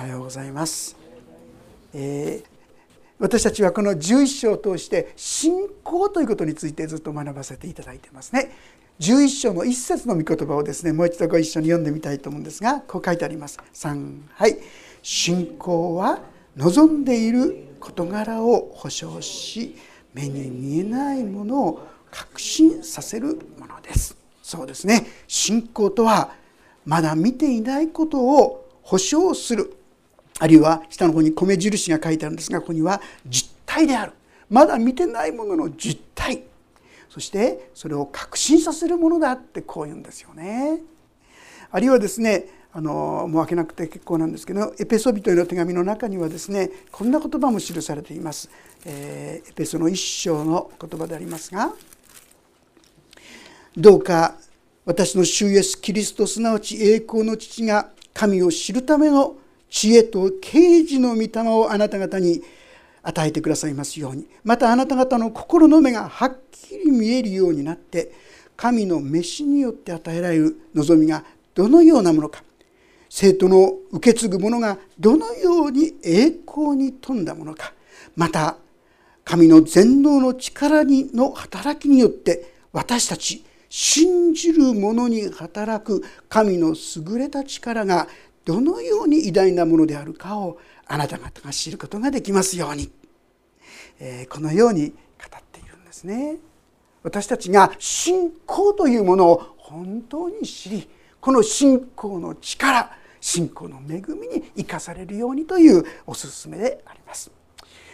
はようございます、えー、私たちはこの11章を通して信仰ということについてずっと学ばせていただいてますね。11章の一節の御言葉をですねもう一度ご一緒に読んでみたいと思うんですがこう書いてあります。3はい。信仰は望んでいる事柄を保証し目に見えないものを確信させるものです。そうですね。信仰とはまだ見ていないことを保証する。あるいは下の方に米印が書いてあるんですがここには実体であるまだ見てないものの実体そしてそれを確信させるものだってこう言うんですよね。あるいはですねあのもう開けなくて結構なんですけどエペソビトへの手紙の中にはですねこんな言葉も記されています。えー、エペソの一章の言葉でありますがどうか私の主イエスキリストすなわち栄光の父が神を知るための知恵と啓示の御霊をあなた方に与えてくださいますように。またあなた方の心の目がはっきり見えるようになって神の召しによって与えられる望みがどのようなものか。生徒の受け継ぐものがどのように栄光に富んだものか。また神の全能の力にの働きによって私たち信じる者に働く神の優れた力がどのように偉大なものであるかをあなた方が知ることができますように、え、このように語っているんですね。私たちが信仰というものを本当に知りこの信仰の力信仰の恵みに生かされるようにというおすすめであります。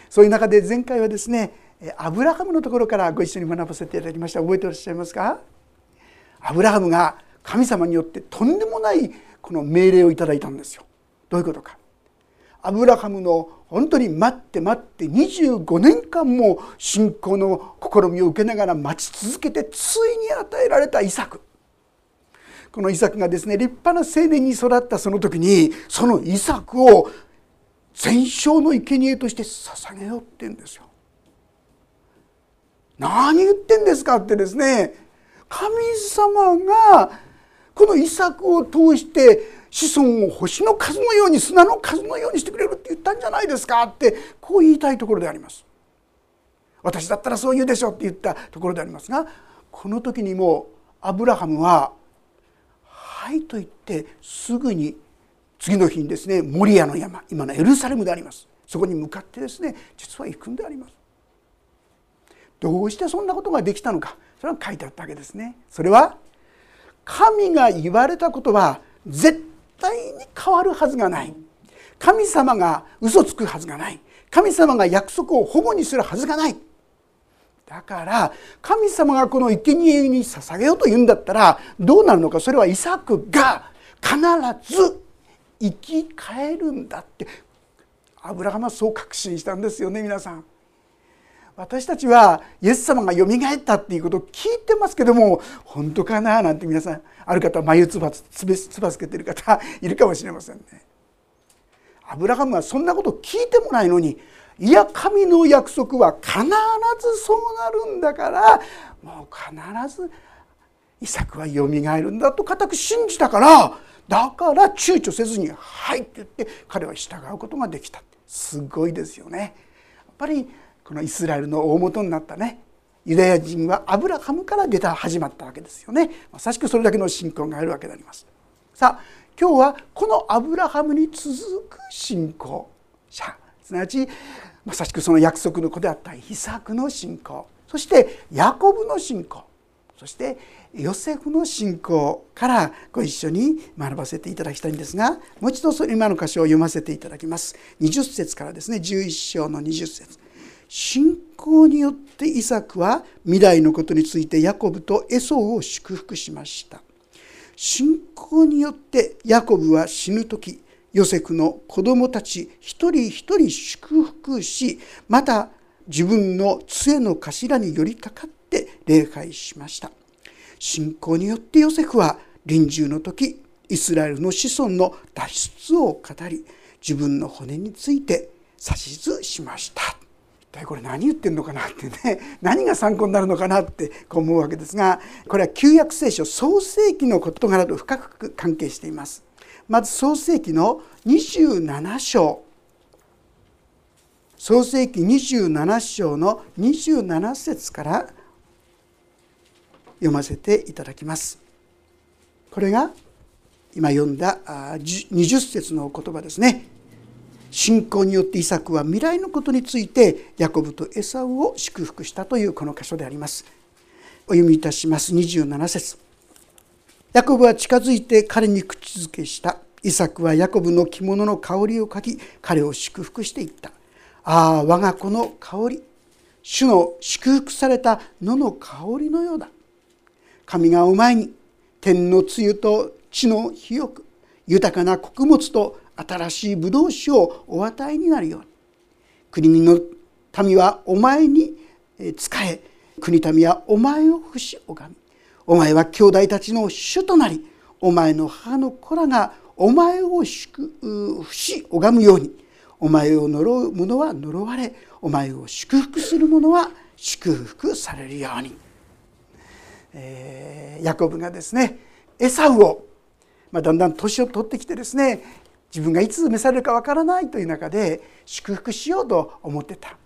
そういう中で前回はですねアブラハムのところからご一緒に学ばせていただきました覚えていらっしゃいますか？アブラハムが神様によってとんでもないこの命令をいただいたんですよ。どういうことか。アブラハムの本当に待って待って25年間も信仰の試みを受けながら待ち続けてついに与えられたイサクこのイサクがですね立派な青年に育ったその時にそのイサクを全焼の生贄として捧げようって言うんですよ。何言ってんですかってですね神様がこの遺作を通して子孫を星の数のように砂の数のようにしてくれるって言ったんじゃないですかってこう言いたいところであります。私だったらそう言うでしょって言ったところでありますがこの時にもアブラハムは「はい」と言ってすぐに次の日にですねモリアの山今のエルサレムでありますそこに向かってですね実は行くんであります。どうしてそんなことができたのかそれは書いてあったわけですね。それは神が言われたことは絶対に変わるはずがない。神様が嘘つくはずがない。神様が約束を保護にするはずがない。だから神様がこの生贄に捧げようと言うんだったらどうなるのか？それはイサクが必ず生き返るんだって。アブラハムはそう確信したんですよね皆さん。私たちはイエス様がよみがえったっていうことを聞いてますけども本当かななんて皆さんある方眉つばつばつけてる方いるかもしれませんね。アブラハムはそんなこと聞いてもないのにいや神の約束は必ずそうなるんだからもう必ずイサクはよみがえるんだと固く信じたからだから躊躇せずに「はい」って言って彼は従うことができたすごいですよね。やっぱりこのイスラエルの大元になったね。ユダヤ人はアブラハムから出た始まったわけですよね。まさしくそれだけの信仰があるわけであります。さあ今日はこのアブラハムに続く信仰者。すなわちまさしくその約束の子であったイサクの信仰。そしてヤコブの信仰。そしてヨセフの信仰からご一緒に学ばせていただきたいんですがもう一度今の箇所を読ませていただきます。20節からですね。11章の20節。信仰によってイサクは未来のことについてヤコブとエソウを祝福しました。信仰によってヤコブは死ぬ時ヨセフの子供たち一人一人祝福しまた自分の杖の頭に寄りかかって礼拝しました。信仰によってヨセフは臨終の時イスラエルの子孫の脱出を語り自分の骨について指図しました。体これ何言ってんのかなってね 何が参考になるのかなって思うわけですがこれは旧約聖書創世記の事柄と深く関係しています。まず創世紀の27章。創世紀27章の27節から読ませていただきます。これが今読んだ20節の言葉ですね。信仰によってイサクは未来のことについてヤコブとエサウを祝福したというこの箇所であります。お読みいたします。27節。ヤコブは近づいて彼に口づけした。イサクはヤコブの着物の香りをかき彼を祝福していった。ああ我が子の香り。主の祝福された野の香りのようだ。神がお前に天の露と地の肥沃豊かな穀物と新しいブドウ酒をお与えになるように。国の民はお前に仕え国民はお前を不死拝みお前は兄弟たちの主となりお前の母の子らがお前を不死拝むように。お前を呪う者は呪われお前を祝福する者は祝福されるように、えー、ヤコブがですねエサウを、まあ、だんだん年を取ってきてですね自分がいつ召されるかわからないという中で祝福しようと思ってた。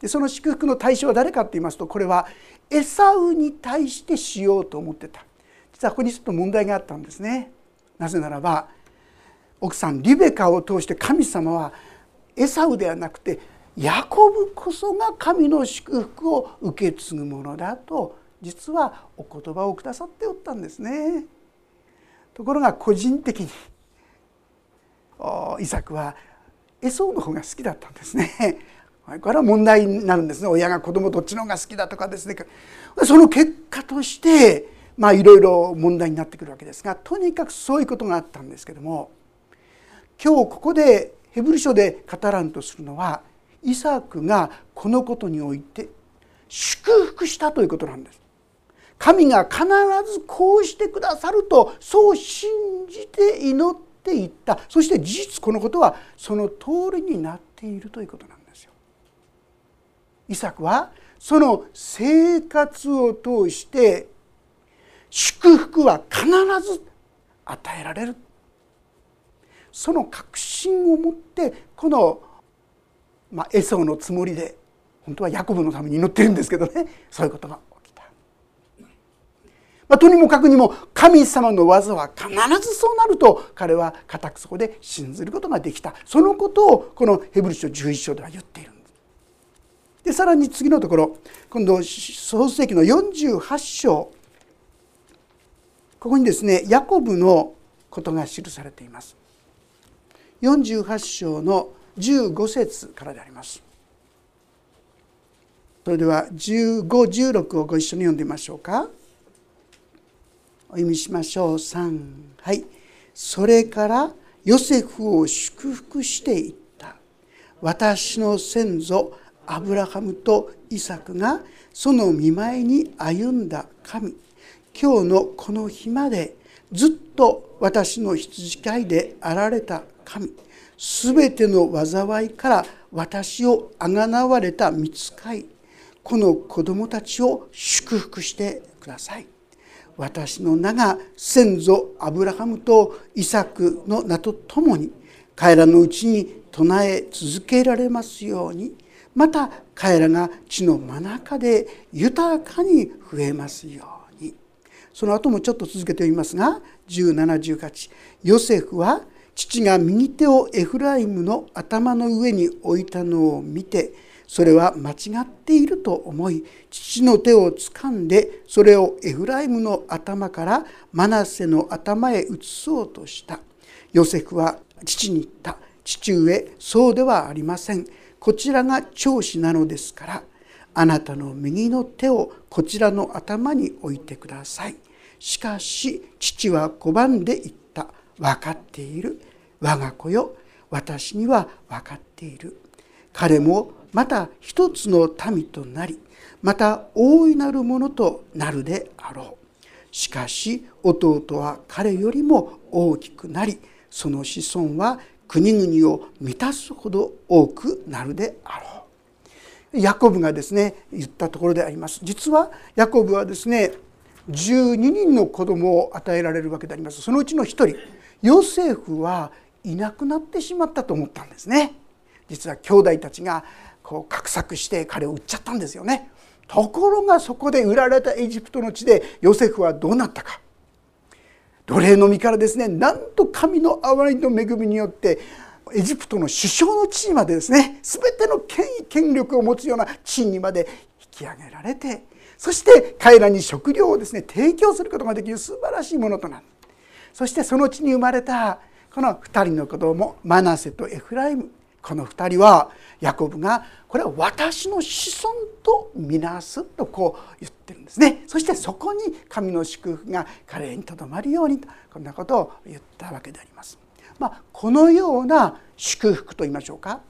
でその祝福の対象は誰かって言いますとこれはエサウに対してしようと思ってた。実はここにちょっと問題があったんですね。なぜならば奥さんリベカを通して神様はエサウではなくてヤコブこそが神の祝福を受け継ぐものだと実はお言葉をくださっておったんですね。ところが個人的にイサクはエソウの方が好きだったんですね。これは問題になるんですね親が子供どっちの方が好きだとかですねその結果としてまあいろいろ問題になってくるわけですがとにかくそういうことがあったんですけども今日ここでヘブル書で語らんとするのはイサクがこのことにおいて祝福したということなんです。神が必ずこうしてくださるとそう信じて祈っていった。そして事実このことはその通りになっているということなんですよ。イサクはその生活を通して祝福は必ず与えられる。その確信を持ってこの、まあ、エソのつもりで本当はヤコブのために祈ってるんですけどね。そういうことが、まあ、とにもかくにも神様の技は必ずそうなると彼は固くそこで信ずることができたそのことをこのヘブル書11章では言っているんです。でさらに次のところ今度創世紀の48章ここにですねヤコブのことが記されています。48章の15節からであります。それでは1516をご一緒に読んでみましょうか。お読みしましょう。3はい。それからヨセフを祝福していった。私の先祖アブラハムとイサクがその見舞いに歩んだ神。今日のこの日までずっと私の羊飼いであられた神。すべての災いから私をあがなわれた見つかい。この子供たちを祝福してください。私の名が先祖アブラハムとイサクの名とともに彼らのうちに唱え続けられますようにまた彼らが地の真中で豊かに増えますように。その後もちょっと続けてみますが1718ヨセフは父が右手をエフライムの頭の上に置いたのを見てそれは間違っていると思い父の手をつかんでそれをエフライムの頭からマナセの頭へ移そうとした。ヨセフは父に言った。父上そうではありません。こちらが長子なのですからあなたの右の手をこちらの頭に置いてください。しかし父は拒んで言った。分かっている。我が子よ私には分かっている。彼もまた一つの民となりまた大いなるものとなるであろう。しかし弟は彼よりも大きくなりその子孫は国々を満たすほど多くなるであろう。ヤコブがですね言ったところであります。実はヤコブはですね12人の子供を与えられるわけであります。そのうちの1人ヨセフはいなくなってしまったと思ったんですね。実は兄弟たちがこう画策して彼を売っちゃったんですよね。ところがそこで売られたエジプトの地でヨセフはどうなったか。奴隷の身からですねなんと神の憐れみと恵みによってエジプトの首相の地位までですね全ての権威権力を持つような地位にまで引き上げられてそして彼らに食料をですね提供することができる素晴らしいものとなる。そしてその地に生まれたこの2人の子供マナセとエフライム。この2人はヤコブがこれは私の子孫とみなすとこう言ってるんですね。そしてそこに神の祝福が彼にとどまるようにとこんなことを言ったわけであります。まあ、このような祝福と言いましょうか。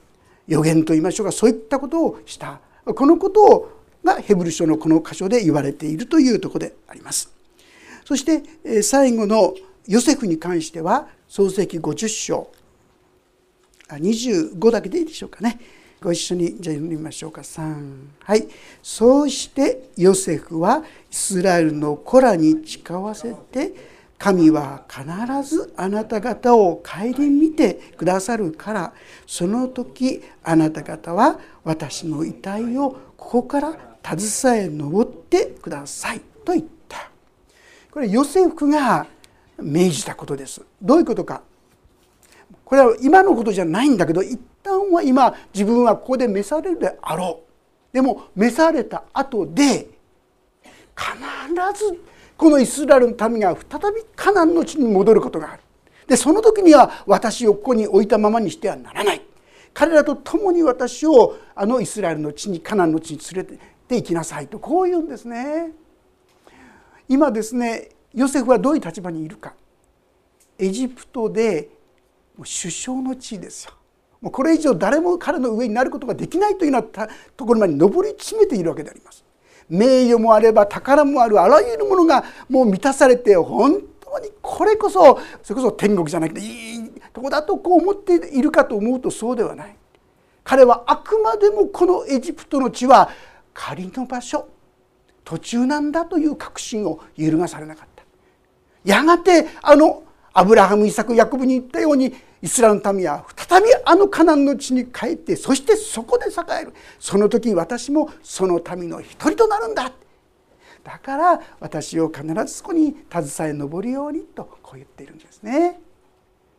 予言と言いましょうか。そういったことをした。このことをがヘブル書のこの箇所で言われているというところであります。そして最後のヨセフに関しては創世記50章。25だけでいいでしょうかね。ご一緒にじゃあ読みましょうか。3はい。そうしてヨセフはイスラエルの子らに誓わせて神は必ずあなた方を顧みてくださるからその時あなた方は私の遺体をここから携え登ってください。と言った。これヨセフが命じたことです。どういうことか。これは今のことじゃないんだけど一旦は今自分はここで召されるであろう。でも召された後で必ずこのイスラエルの民が再びカナンの地に戻ることがある。でその時には私をここに置いたままにしてはならない。彼らと共に私をあのイスラエルの地にカナンの地に連れて行きなさいとこう言うんですね。今ですねヨセフはどういう立場にいるか。エジプトでもう首相の地位ですよ。もうこれ以上誰も彼の上になることができないというようなところまで上り詰めているわけであります。名誉もあれば宝もあるあらゆるものがもう満たされて本当にこれこそそれこそ天国じゃなくていいとこだとこう思っているかと思うとそうではない。彼はあくまでもこのエジプトの地は仮の場所。途中なんだという確信を揺るがされなかった。やがてあのアブラハムイサクヤコブに言ったようにイスラエルの民は再びあのカナンの地に帰ってそしてそこで栄える。その時私もその民の一人となるんだ。だから私を必ずそこに携え上るようにとこう言っているんですね。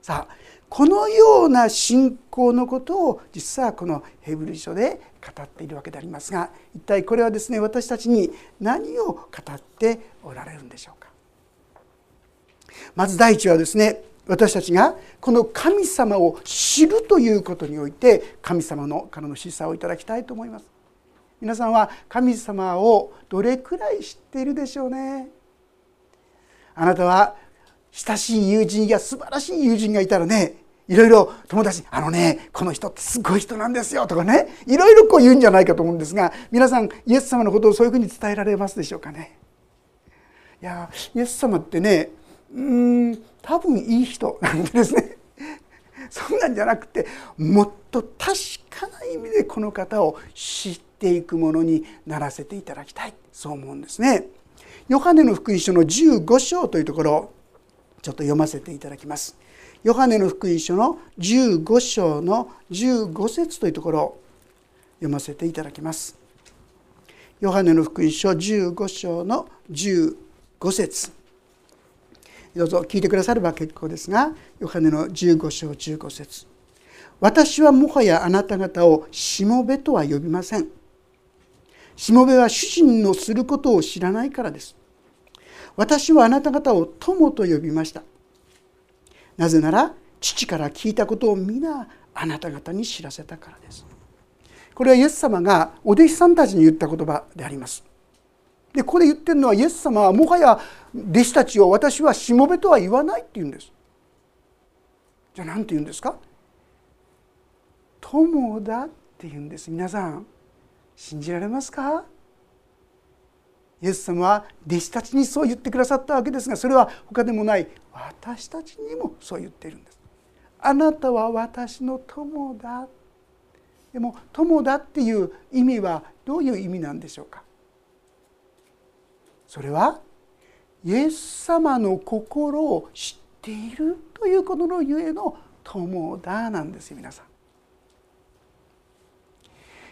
さあこのような信仰のことを実はこのヘブル書で語っているわけでありますが一体これはですね私たちに何を語っておられるんでしょうか。まず第一はですね私たちがこの神様を知るということにおいて神様のからの示唆をいただきたいと思います。皆さんは神様をどれくらい知っているでしょうね？あなたは親しい友人や素晴らしい友人がいたらねいろいろ友達「あのねこの人ってすごい人なんですよ」とかねいろいろこう言うんじゃないかと思うんですが皆さんイエス様のことをそういうふうに伝えられますでしょうかね？いやイエス様ってねうん多分いい人なんですね そんなんじゃなくてもっと確かな意味でこの方を知っていくものにならせていただきたいそう思うんですね。ヨハネの福音書の15章というところちょっと読ませていただきます。ヨハネの福音書の15章の15節というところを読ませていただきます。ヨハネの福音書15章の15節どうぞ聞いてくだされば結構ですがヨハネの15章15節。私はもはやあなた方をしもべとは呼びません。しもべは主人のすることを知らないからです。私はあなた方を友と呼びました。なぜなら父から聞いたことを皆あなた方に知らせたからです。これはイエス様がお弟子さんたちに言った言葉であります。でここで言ってるのはイエス様はもはや弟子たちを私はしもべとは言わないって言うんです。じゃあ何て言うんですか？友だって言うんです。皆さん信じられますか？イエス様は弟子たちにそう言ってくださったわけですがそれは他でもない。私たちにもそう言っているんです。あなたは私の友だ。でも友だっていう意味はどういう意味なんでしょうか？それはイエス様の心を知っているということのゆえの友だなんですよ皆さん。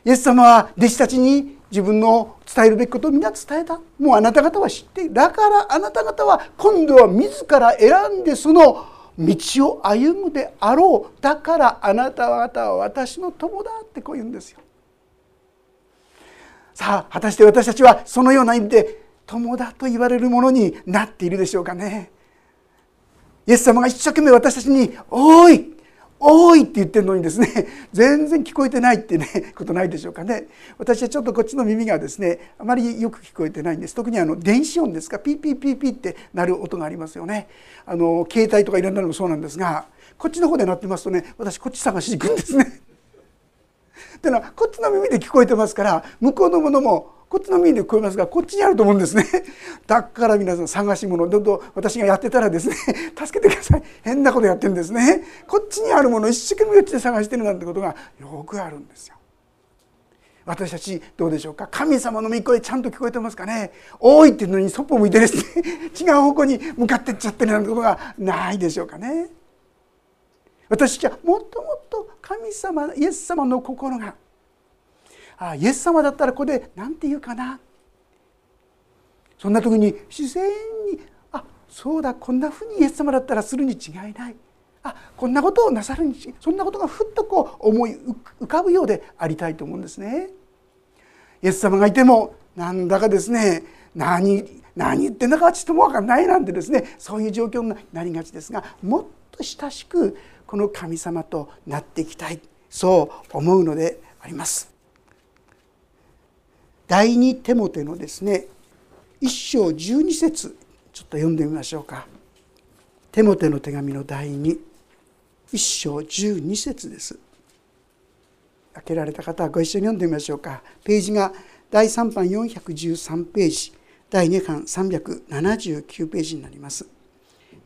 イエス様は弟子たちに自分の伝えるべきことを皆伝えたもうあなた方は知っているだからあなた方は今度は自ら選んでその道を歩むであろうだからあなた方は私の友だってこう言うんですよ。さあ果たして私たちはそのような意味で友だと言われるものになっているでしょうかね。イエス様が一生懸命私たちに「おいおい!」って言ってるのにですね全然聞こえてないってねことないでしょうかね私はちょっとこっちの耳がですねあまりよく聞こえてないんです特にあの電子音ですかピーピーピーピーって鳴る音がありますよねあの携帯とかいろんなのもそうなんですがこっちの方で鳴ってますとね私こっち探しに行くんですね。っていうのはこっちの耳で聞こえてますから向こうのものもこっちの耳で聞こえますがこっちにあると思うんですね。だから皆さん探し物どんどん私がやってたらですね 助けてください。変なことやってるんですね。こっちにあるものを一生懸命こっちで探してるなんてことがよくあるんですよ。私たちどうでしょうか？神様の御声ちゃんと聞こえてますかね？多いっていうのにそっぽ向いてですね 違う方向に向かってっちゃってるなんてことがないでしょうかね。私はもっともっと神様イエス様の心が。あイエス様だったらここで何て言うかな。そんな時に自然にあそうだこんなふうにイエス様だったらするに違いない。あこんなことをなさるにそんなことがふっとこう思い浮かぶようでありたいと思うんですね。イエス様がいてもなんだかですね何何言ってんだかちょっとも分かんないなんてですねそういう状況になりがちですがもっと親しくこの神様となっていきたいそう思うのであります。第二手モてのですね一章十二節ちょっと読んでみましょうか。手モての手紙の第二一章十二節です。開けられた方はご一緒に読んでみましょうか。ページが第3版413ページ、第2版379ページになります。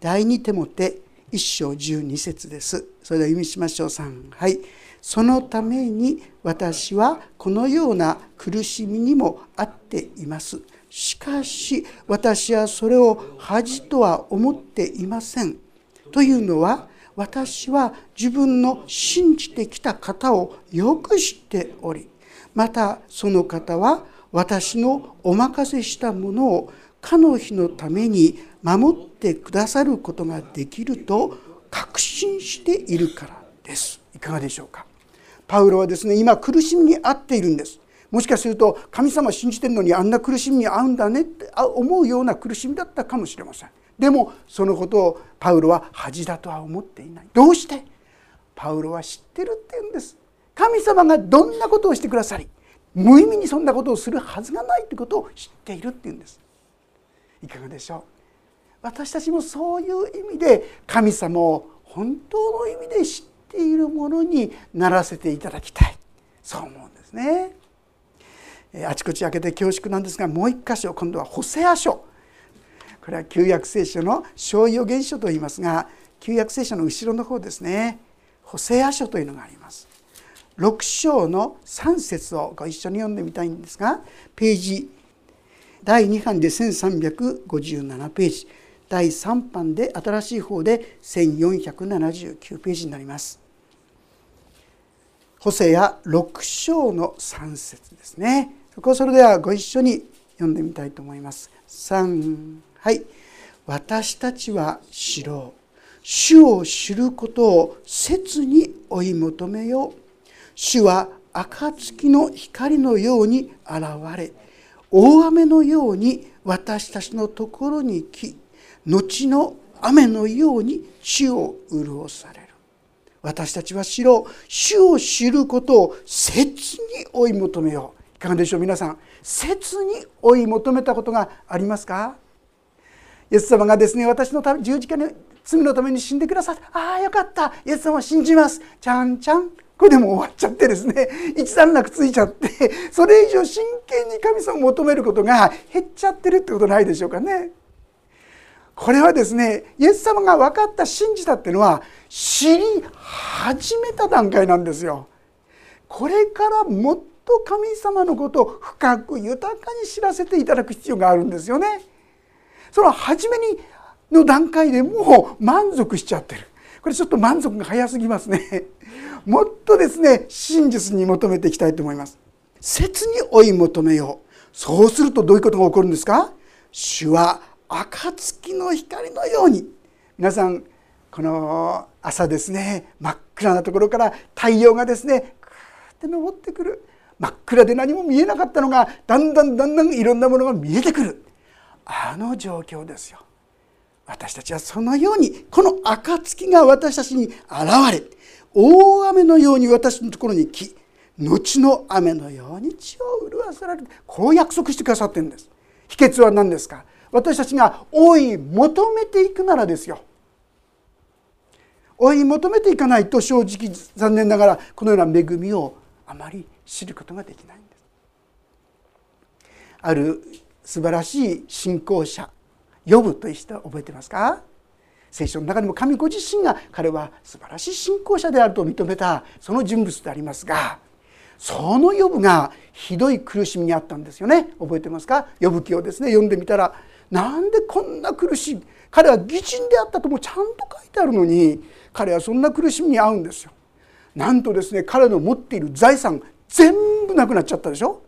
第2手もて1章12節です。それでは読みしましょう3。はい。そのために私はこのような苦しみにもあっています。しかし私はそれを恥とは思っていません。というのは私は自分の信じてきた方をよく知っておりまたその方は私のお任せしたものをかの日のために守ってくださることができると確信しているからです。いかがでしょうか？パウロはですね今苦しみに遭っているんです。もしかすると神様信じてるのにあんな苦しみに遭うんだねって思うような苦しみだったかもしれません。でもそのことをパウロは恥だとは思っていない。どうして？パウロは知ってるって言うんです。神様がどんなことをしてくださり無意味にそんなことをするはずがないということを知っているって言うんです。いかがでしょう？私たちもそういう意味で神様を本当の意味で知っているものにならせていただきたいそう思うんですね。あちこち開けて恐縮なんですがもう一箇所今度はホセア書これは旧約聖書の小予言書と言いますが旧約聖書の後ろの方ですねホセア書というのがあります。6章の3節をご一緒に読んでみたいんですがページ第2版で1357ページ第3版で新しい方で1479ページになります。ホセア6章の3節ですね。そこそれではご一緒に読んでみたいと思います。3はい。私たちは知ろう。主を知ることを切に追い求めよう。主は暁の光のように現れ大雨のように私たちのところに来後の雨のように地を潤される。私たちは知ろう主を知ることを切に追い求めよう。いかがでしょう皆さん。切に追い求めたことがありますか？イエス様がですね私のため十字架に罪のために死んでくださったああよかった。イエス様を信じます。ちゃんちゃん。これでも終わっちゃってですね。一段落ついちゃってそれ以上真剣に神様を求めることが減っちゃってるってことないでしょうかね。これはですねイエス様が分かった信じたっていうのは知り始めた段階なんですよ。これからもっと神様のことを深く豊かに知らせていただく必要があるんですよね。その初めにの段階でもう満足しちゃってる。これちょっと満足が早すぎますね。もっとですね真実に求めていきたいと思います。切に追い求めよう。そうするとどういうことが起こるんですか？主は暁の光のように。皆さんこの朝ですね真っ暗なところから太陽がですねクーって昇ってくる。真っ暗で何も見えなかったのがだんだんだんだんいろんなものが見えてくる。あの状況ですよ。私たちはそのようにこの暁が私たちに現れ大雨のように私のところに来後の雨のように血を潤されるこう約束してくださってるんです。秘訣は何ですか？私たちが追い求めていくならですよ。追い求めていかないと正直残念ながらこのような恵みをあまり知ることができないんです。ある素晴らしい信仰者呼ぶという人覚えてますか？聖書の中でも神ご自身が彼は素晴らしい信仰者であると認めたその人物でありますがその呼ぶがひどい苦しみにあったんですよね。覚えてますか？呼ぶ記をですね読んでみたらなんでこんな苦しい？彼は義人であったともちゃんと書いてあるのに彼はそんな苦しみに遭うんですよ。なんとですね彼の持っている財産全部なくなっちゃったでしょ？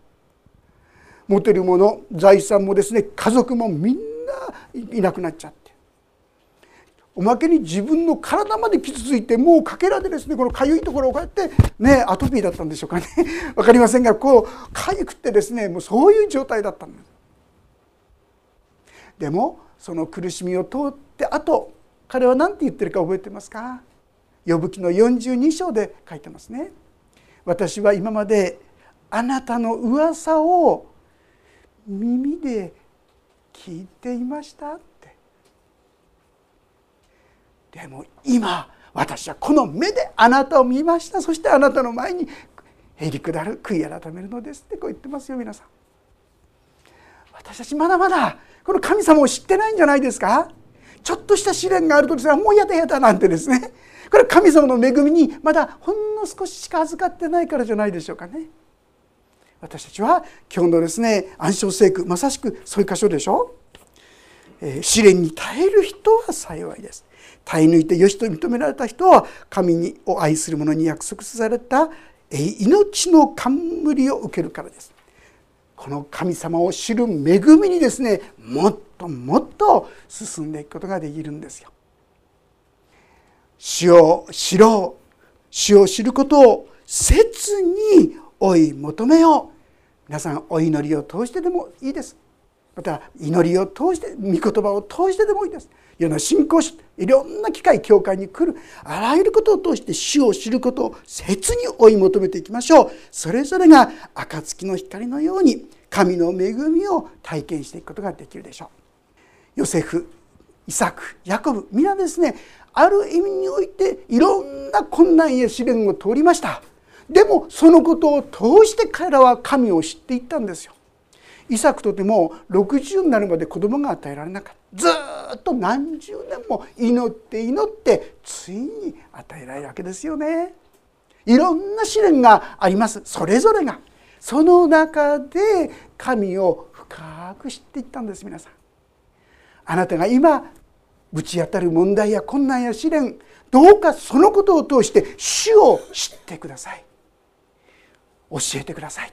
持てるもの財産もですね家族もみんないなくなっちゃって。おまけに自分の体まで傷ついてもうかけらでですねこのかゆいところをこうやってねアトピーだったんでしょうかね。分かりませんがこうかゆくてですねもうそういう状態だったんです。でもその苦しみを通ってあと彼は何て言ってるか覚えてますか？呼ぶ記の42章で書いてますね。私は今まであなたの噂を耳で聞いていましたって。でも今私はこの目であなたを見ました。そしてあなたの前にへりくだる悔い改めるのですってこう言ってますよ皆さん。私たちまだまだこの神様を知ってないんじゃないですか？ちょっとした試練があるとですねもうやだやだなんてですね。これは神様の恵みにまだほんの少ししか預かってないからじゃないでしょうかね。私たちは今日のですね暗唱聖句まさしくそういう箇所でしょ、えー、試練に耐える人は幸いです。耐え抜いてよしと認められた人は神にを愛する者に約束された命の冠を受けるからです。この神様を知る恵みにですねもっともっと進んでいくことができるんですよ。主を知ろう。主を知ることを切に追い求めよう。皆さんお祈りを通してでもいいです。また祈りを通して御言葉を通してでもいいです。世の信仰しいろんな機会教会に来るあらゆることを通して主を知ることを切に追い求めていきましょう。それぞれが暁の光のように神の恵みを体験していくことができるでしょう。ヨセフイサクヤコブ皆ですねある意味においていろんな困難や試練を通りました。でもそのことを通して彼らは神を知っていったんですよ。イサクとても60になるまで子供が与えられなかった。ずっと何十年も祈って祈ってついに与えられるわけですよね。いろんな試練があります。それぞれが。その中で神を深く知っていったんです皆さん。あなたが今ぶち当たる問題や困難や試練どうかそのことを通して主を知ってください。教えてください。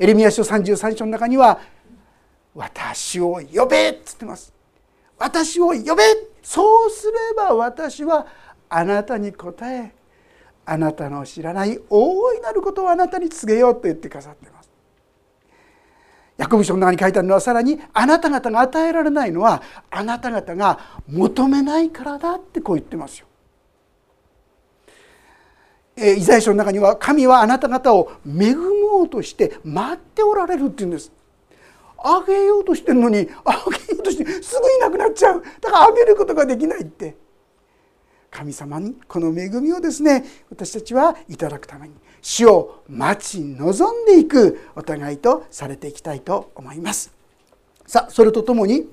エレミア書33章の中には「私を呼べ」っつってます。私を呼べ。そうすれば私はあなたに答えあなたの知らない大いなることをあなたに告げようと言ってくださっています。ヤコブ書の中に書いてあるのはさらにあなた方が与えられないのはあなた方が求めないからだってこう言ってますよ。えイザヤ書の中には神はあなた方を恵もうとして待っておられるって言うんです。あげようとしてるのにあげようとしてすぐいなくなっちゃうだからあげることができないって神様にこの恵みをですね私たちはいただくために死を待ち望んでいくお互いとされていきたいと思います。さあそれとともに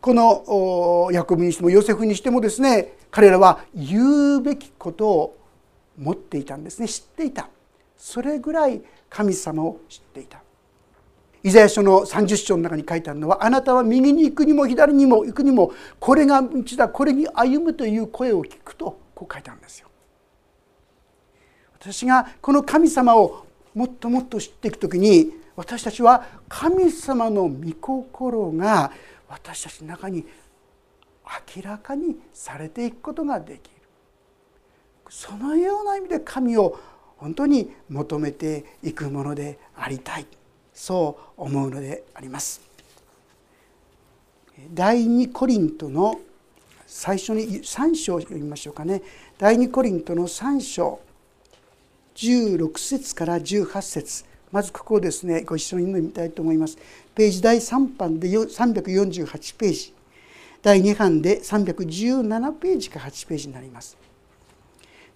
このヤコブにしてもヨセフにしてもですね彼らは言うべきことを持っていたんですね。知っていた。それぐらい神様を知っていた。イザヤ書の30章の中に書いてあるのはあなたは右に行くにも左にも行くにもこれが道だこれに歩むという声を聞くとこう書いてあるんですよ。私がこの神様をもっともっと知っていく時に私たちは神様の御心が私たちの中に明らかにされていくことができる。そのような意味で神を本当に求めていくものでありたい。そう思うのであります。第2コリントの最初に3章を読みましょうかね。第2コリントの3章16節から18節。まずここをですねご一緒に読みたいと思います。ページ第3版で348ページ。第2版で317ページか8ページになります。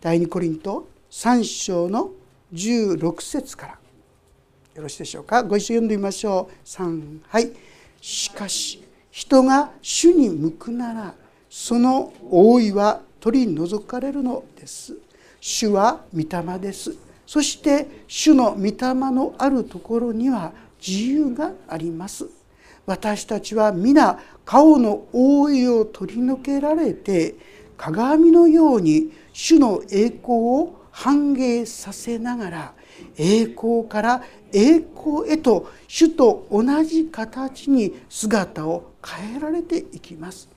第2コリント3章の16節から。よろしいでしょうか？ご一緒読んでみましょう。3はい。しかし人が主に向くならその覆いは取り除かれるのです。主は御霊です。そして主の御霊のあるところには自由があります。私たちは皆顔の覆いを取り除けられて鏡のように主の栄光を反映させながら栄光から栄光へと主と同じ形に姿を変えられていきます。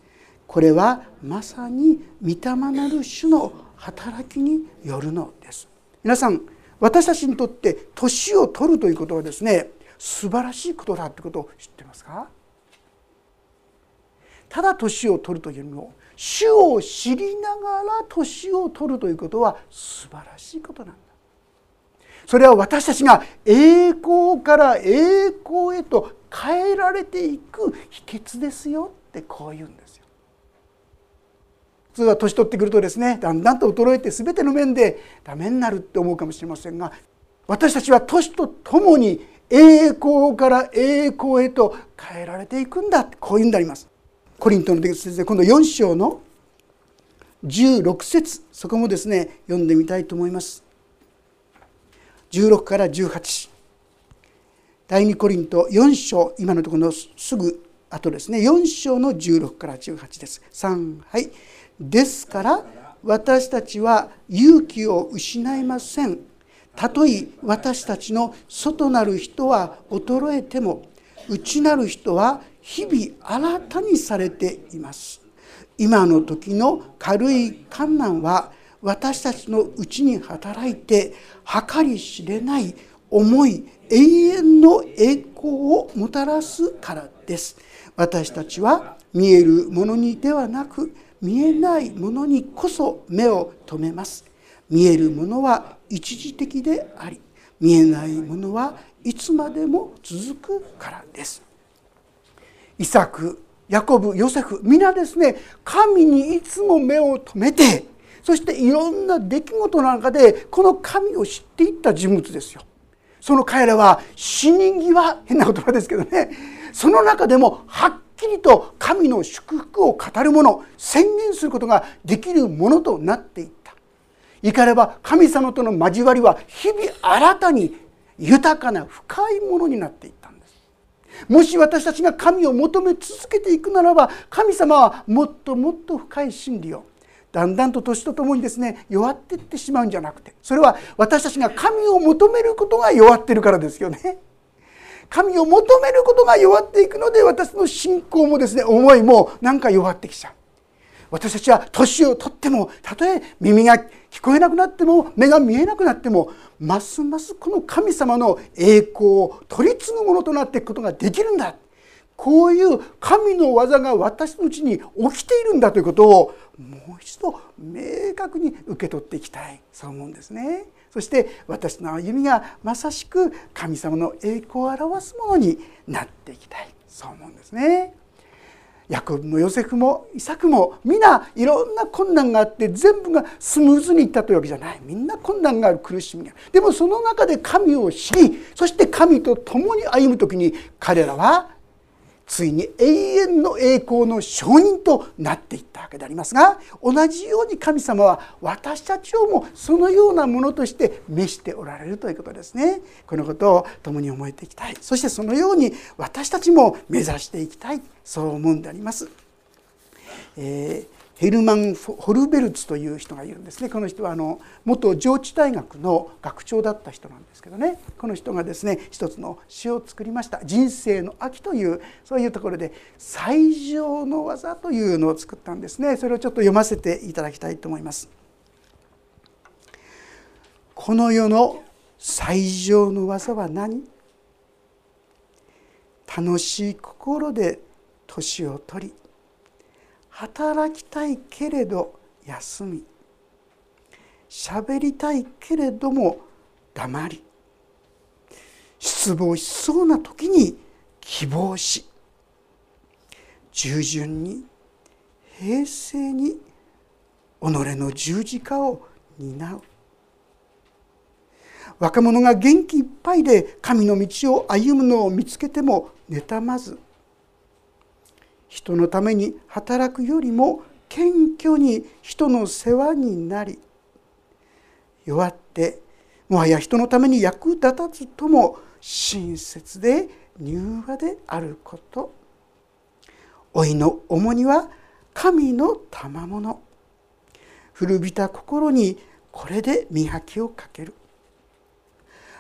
これはまさに御霊なる主の働きによるのです。皆さん私たちにとって年を取るということはですね素晴らしいことだってことを知ってますか？ただ年を取るというよりも主を知りながら年を取るということは素晴らしいことなんだそれは私たちが栄光から栄光へと変えられていく秘訣ですよってこう言うんですよ。普通は年取ってくるとですねだんだんと衰えて全ての面でダメになるって思うかもしれませんが私たちは年とともに栄光から栄光へと変えられていくんだってこういうんであります。コリントの先生今度4章の16節そこもですね読んでみたいと思います。16から18第2コリント4章今のところのすぐ後ですね。4章の16から18です。3はい。ですから私たちは勇気を失いません。たとえ私たちの外なる人は衰えても内なる人は日々新たにされています。今の時の軽い観難は私たちのうちに働いて計り知れない重い永遠の栄光をもたらすからです。私たちは見えるものにではなく見えないものにこそ目を留めます。見えるものは一時的であり見えないものはいつまでも続くからです。イサクヤコブヨセフ皆ですね神にいつも目を留めてそしていろんな出来事の中でこの神を知っていった人物ですよ。その彼らは死人際変な言葉ですけどね。その中でもはっきりと神の祝福を語るもの宣言することができるものとなっていった。いかれば神様との交わりは日々新たに豊かな深いものになっていった。もし私たちが神を求め続けていくならば神様はもっともっと深い真理をだんだんと年とともにですね弱っていってしまうんじゃなくてそれは私たちが神を求めることが弱ってるからですよね。神を求めることが弱っていくので私の信仰もですね思いもなんか弱ってきちゃう。私たちは年をとってもたとえ耳が聞こえなくなっても目が見えなくなってもますますこの神様の栄光を取り継ぐものとなっていくことができるんだこういう神の技が私のうちに起きているんだということをもう一度明確に受け取っていきたいそう思うんですね。そして私の歩みがまさしく神様の栄光を表すものになっていきたいそう思うんですね。ヤコブもヨセフもイサクも皆いろんな困難があって全部がスムーズにいったというわけじゃない。みんな困難がある苦しみがでもその中で神を知りそして神と共に歩む時に彼らはついに永遠の栄光の証人となっていったわけでありますが同じように神様は私たちをもそのようなものとして召しておられるということですね。このことを共に思えていきたい。そしてそのように私たちも目指していきたい。そう思うんであります。えーヘルマン・ホルベルツという人がいるんですね。この人はあの元上智大学の学長だった人なんですけどね。この人がですね一つの詩を作りました「人生の秋」というそういうところで「最上の技」というのを作ったんですね。それをちょっと読ませていただきたいと思います。この世の最上の技は何？楽しい心で年を取り働きたいけれど休み。喋りたいけれども黙り。失望しそうな時に希望し。従順に平静に己の十字架を担う。若者が元気いっぱいで神の道を歩むのを見つけても妬まず。人のために働くよりも謙虚に人の世話になり弱ってもはや人のために役立たずとも親切で柔和であること。老いの重荷は神の賜物。古びた心にこれで磨きをかける。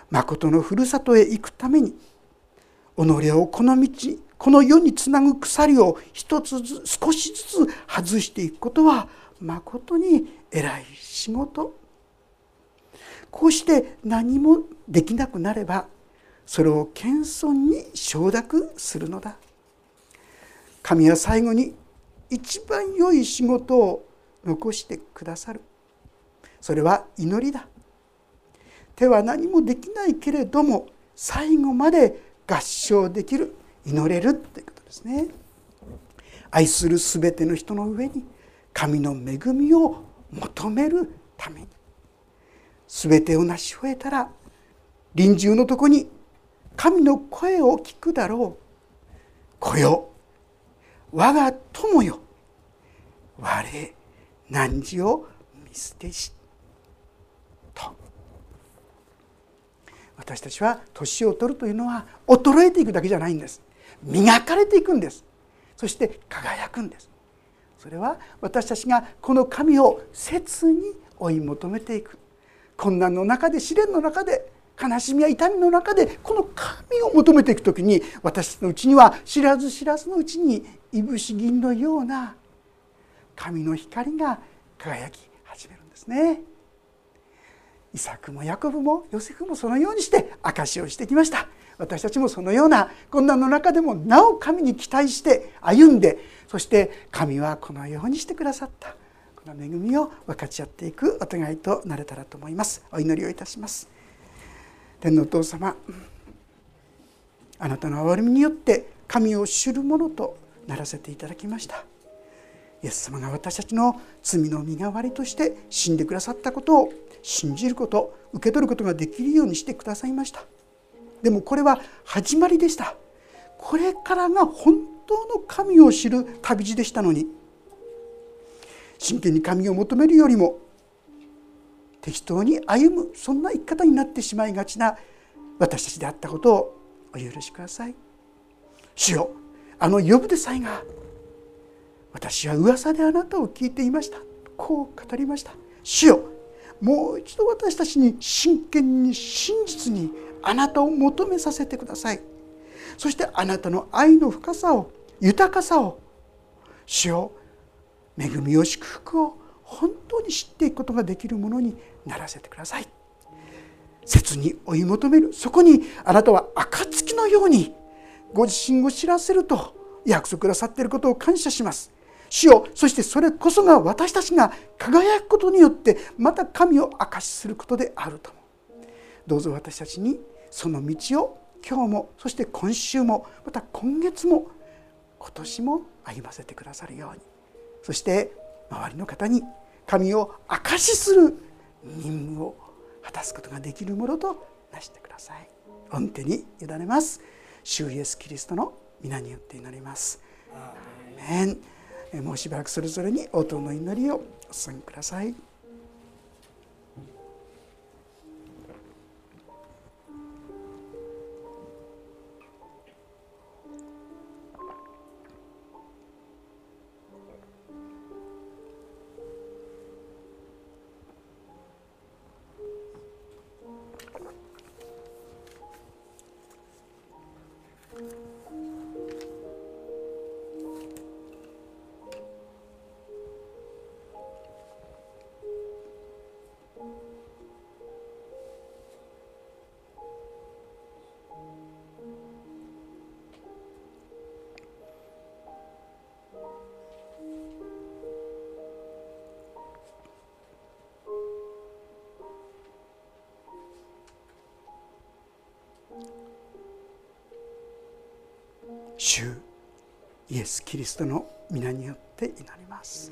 誠のふるさとへ行くために己をこの道この世につなぐ鎖を一つずつ少しずつ外していくことはまことに偉い仕事。こうして何もできなくなればそれを謙遜に承諾するのだ。神は最後に一番良い仕事を残してくださる。それは祈りだ。手は何もできないけれども最後まで合唱できる。祈れるということですね。愛する全ての人の上に神の恵みを求めるために。全てを成し終えたら臨終のとこに神の声を聞くだろう「こよ。我が友よ。我汝を見捨てし」と。私たちは年を取るというのは衰えていくだけじゃないんです。磨かれていくんですそして輝くんですそれは私たちがこの神を切に追い求めていく困難の中で試練の中で悲しみや痛みの中でこの神を求めていく時に私のうちには知らず知らずのうちにいぶし銀のような神の光が輝き始めるんですね。イサクもヤコブもヨセフもそのようにして証しをしてきました。私たちもそのような困難の中でもなお神に期待して歩んでそして神はこのようにしてくださった。この恵みを分かち合っていくお互いとなれたらと思います。お祈りをいたします。天皇お父様あなたの憐れみによって神を知るものとならせていただきました。イエス様が私たちの罪の身代わりとして死んでくださったことを信じること受け取ることができるようにしてくださいました。でもこれは始まりでした。これからが本当の神を知る旅路でしたのに。真剣に神を求めるよりも適当に歩むそんな生き方になってしまいがちな私たちであったことをお許しください。主よあの呼ぶでさえが私は噂であなたを聞いていました。こう語りました。主よもう一度私たちに真剣に真実にあなたを求めさせてください。そしてあなたの愛の深さを豊かさを主を恵みを祝福を本当に知っていくことができるものにならせてください。切に追い求めるそこにあなたは暁のようにご自身を知らせると約束くださっていることを感謝します。主よそしてそれこそが私たちが輝くことによってまた神を証しすることであるとどうぞ私たちにその道を今日もそして今週もまた今月も今年も歩ませてくださるように。そして周りの方に神を証しする任務を果たすことができるものとなしてください。御手に委ねます。主イエスキリストの皆によって祈ります。もうしばらくそれぞれに音の祈りをお捧げくださいエス・キリストの皆によって祈ります。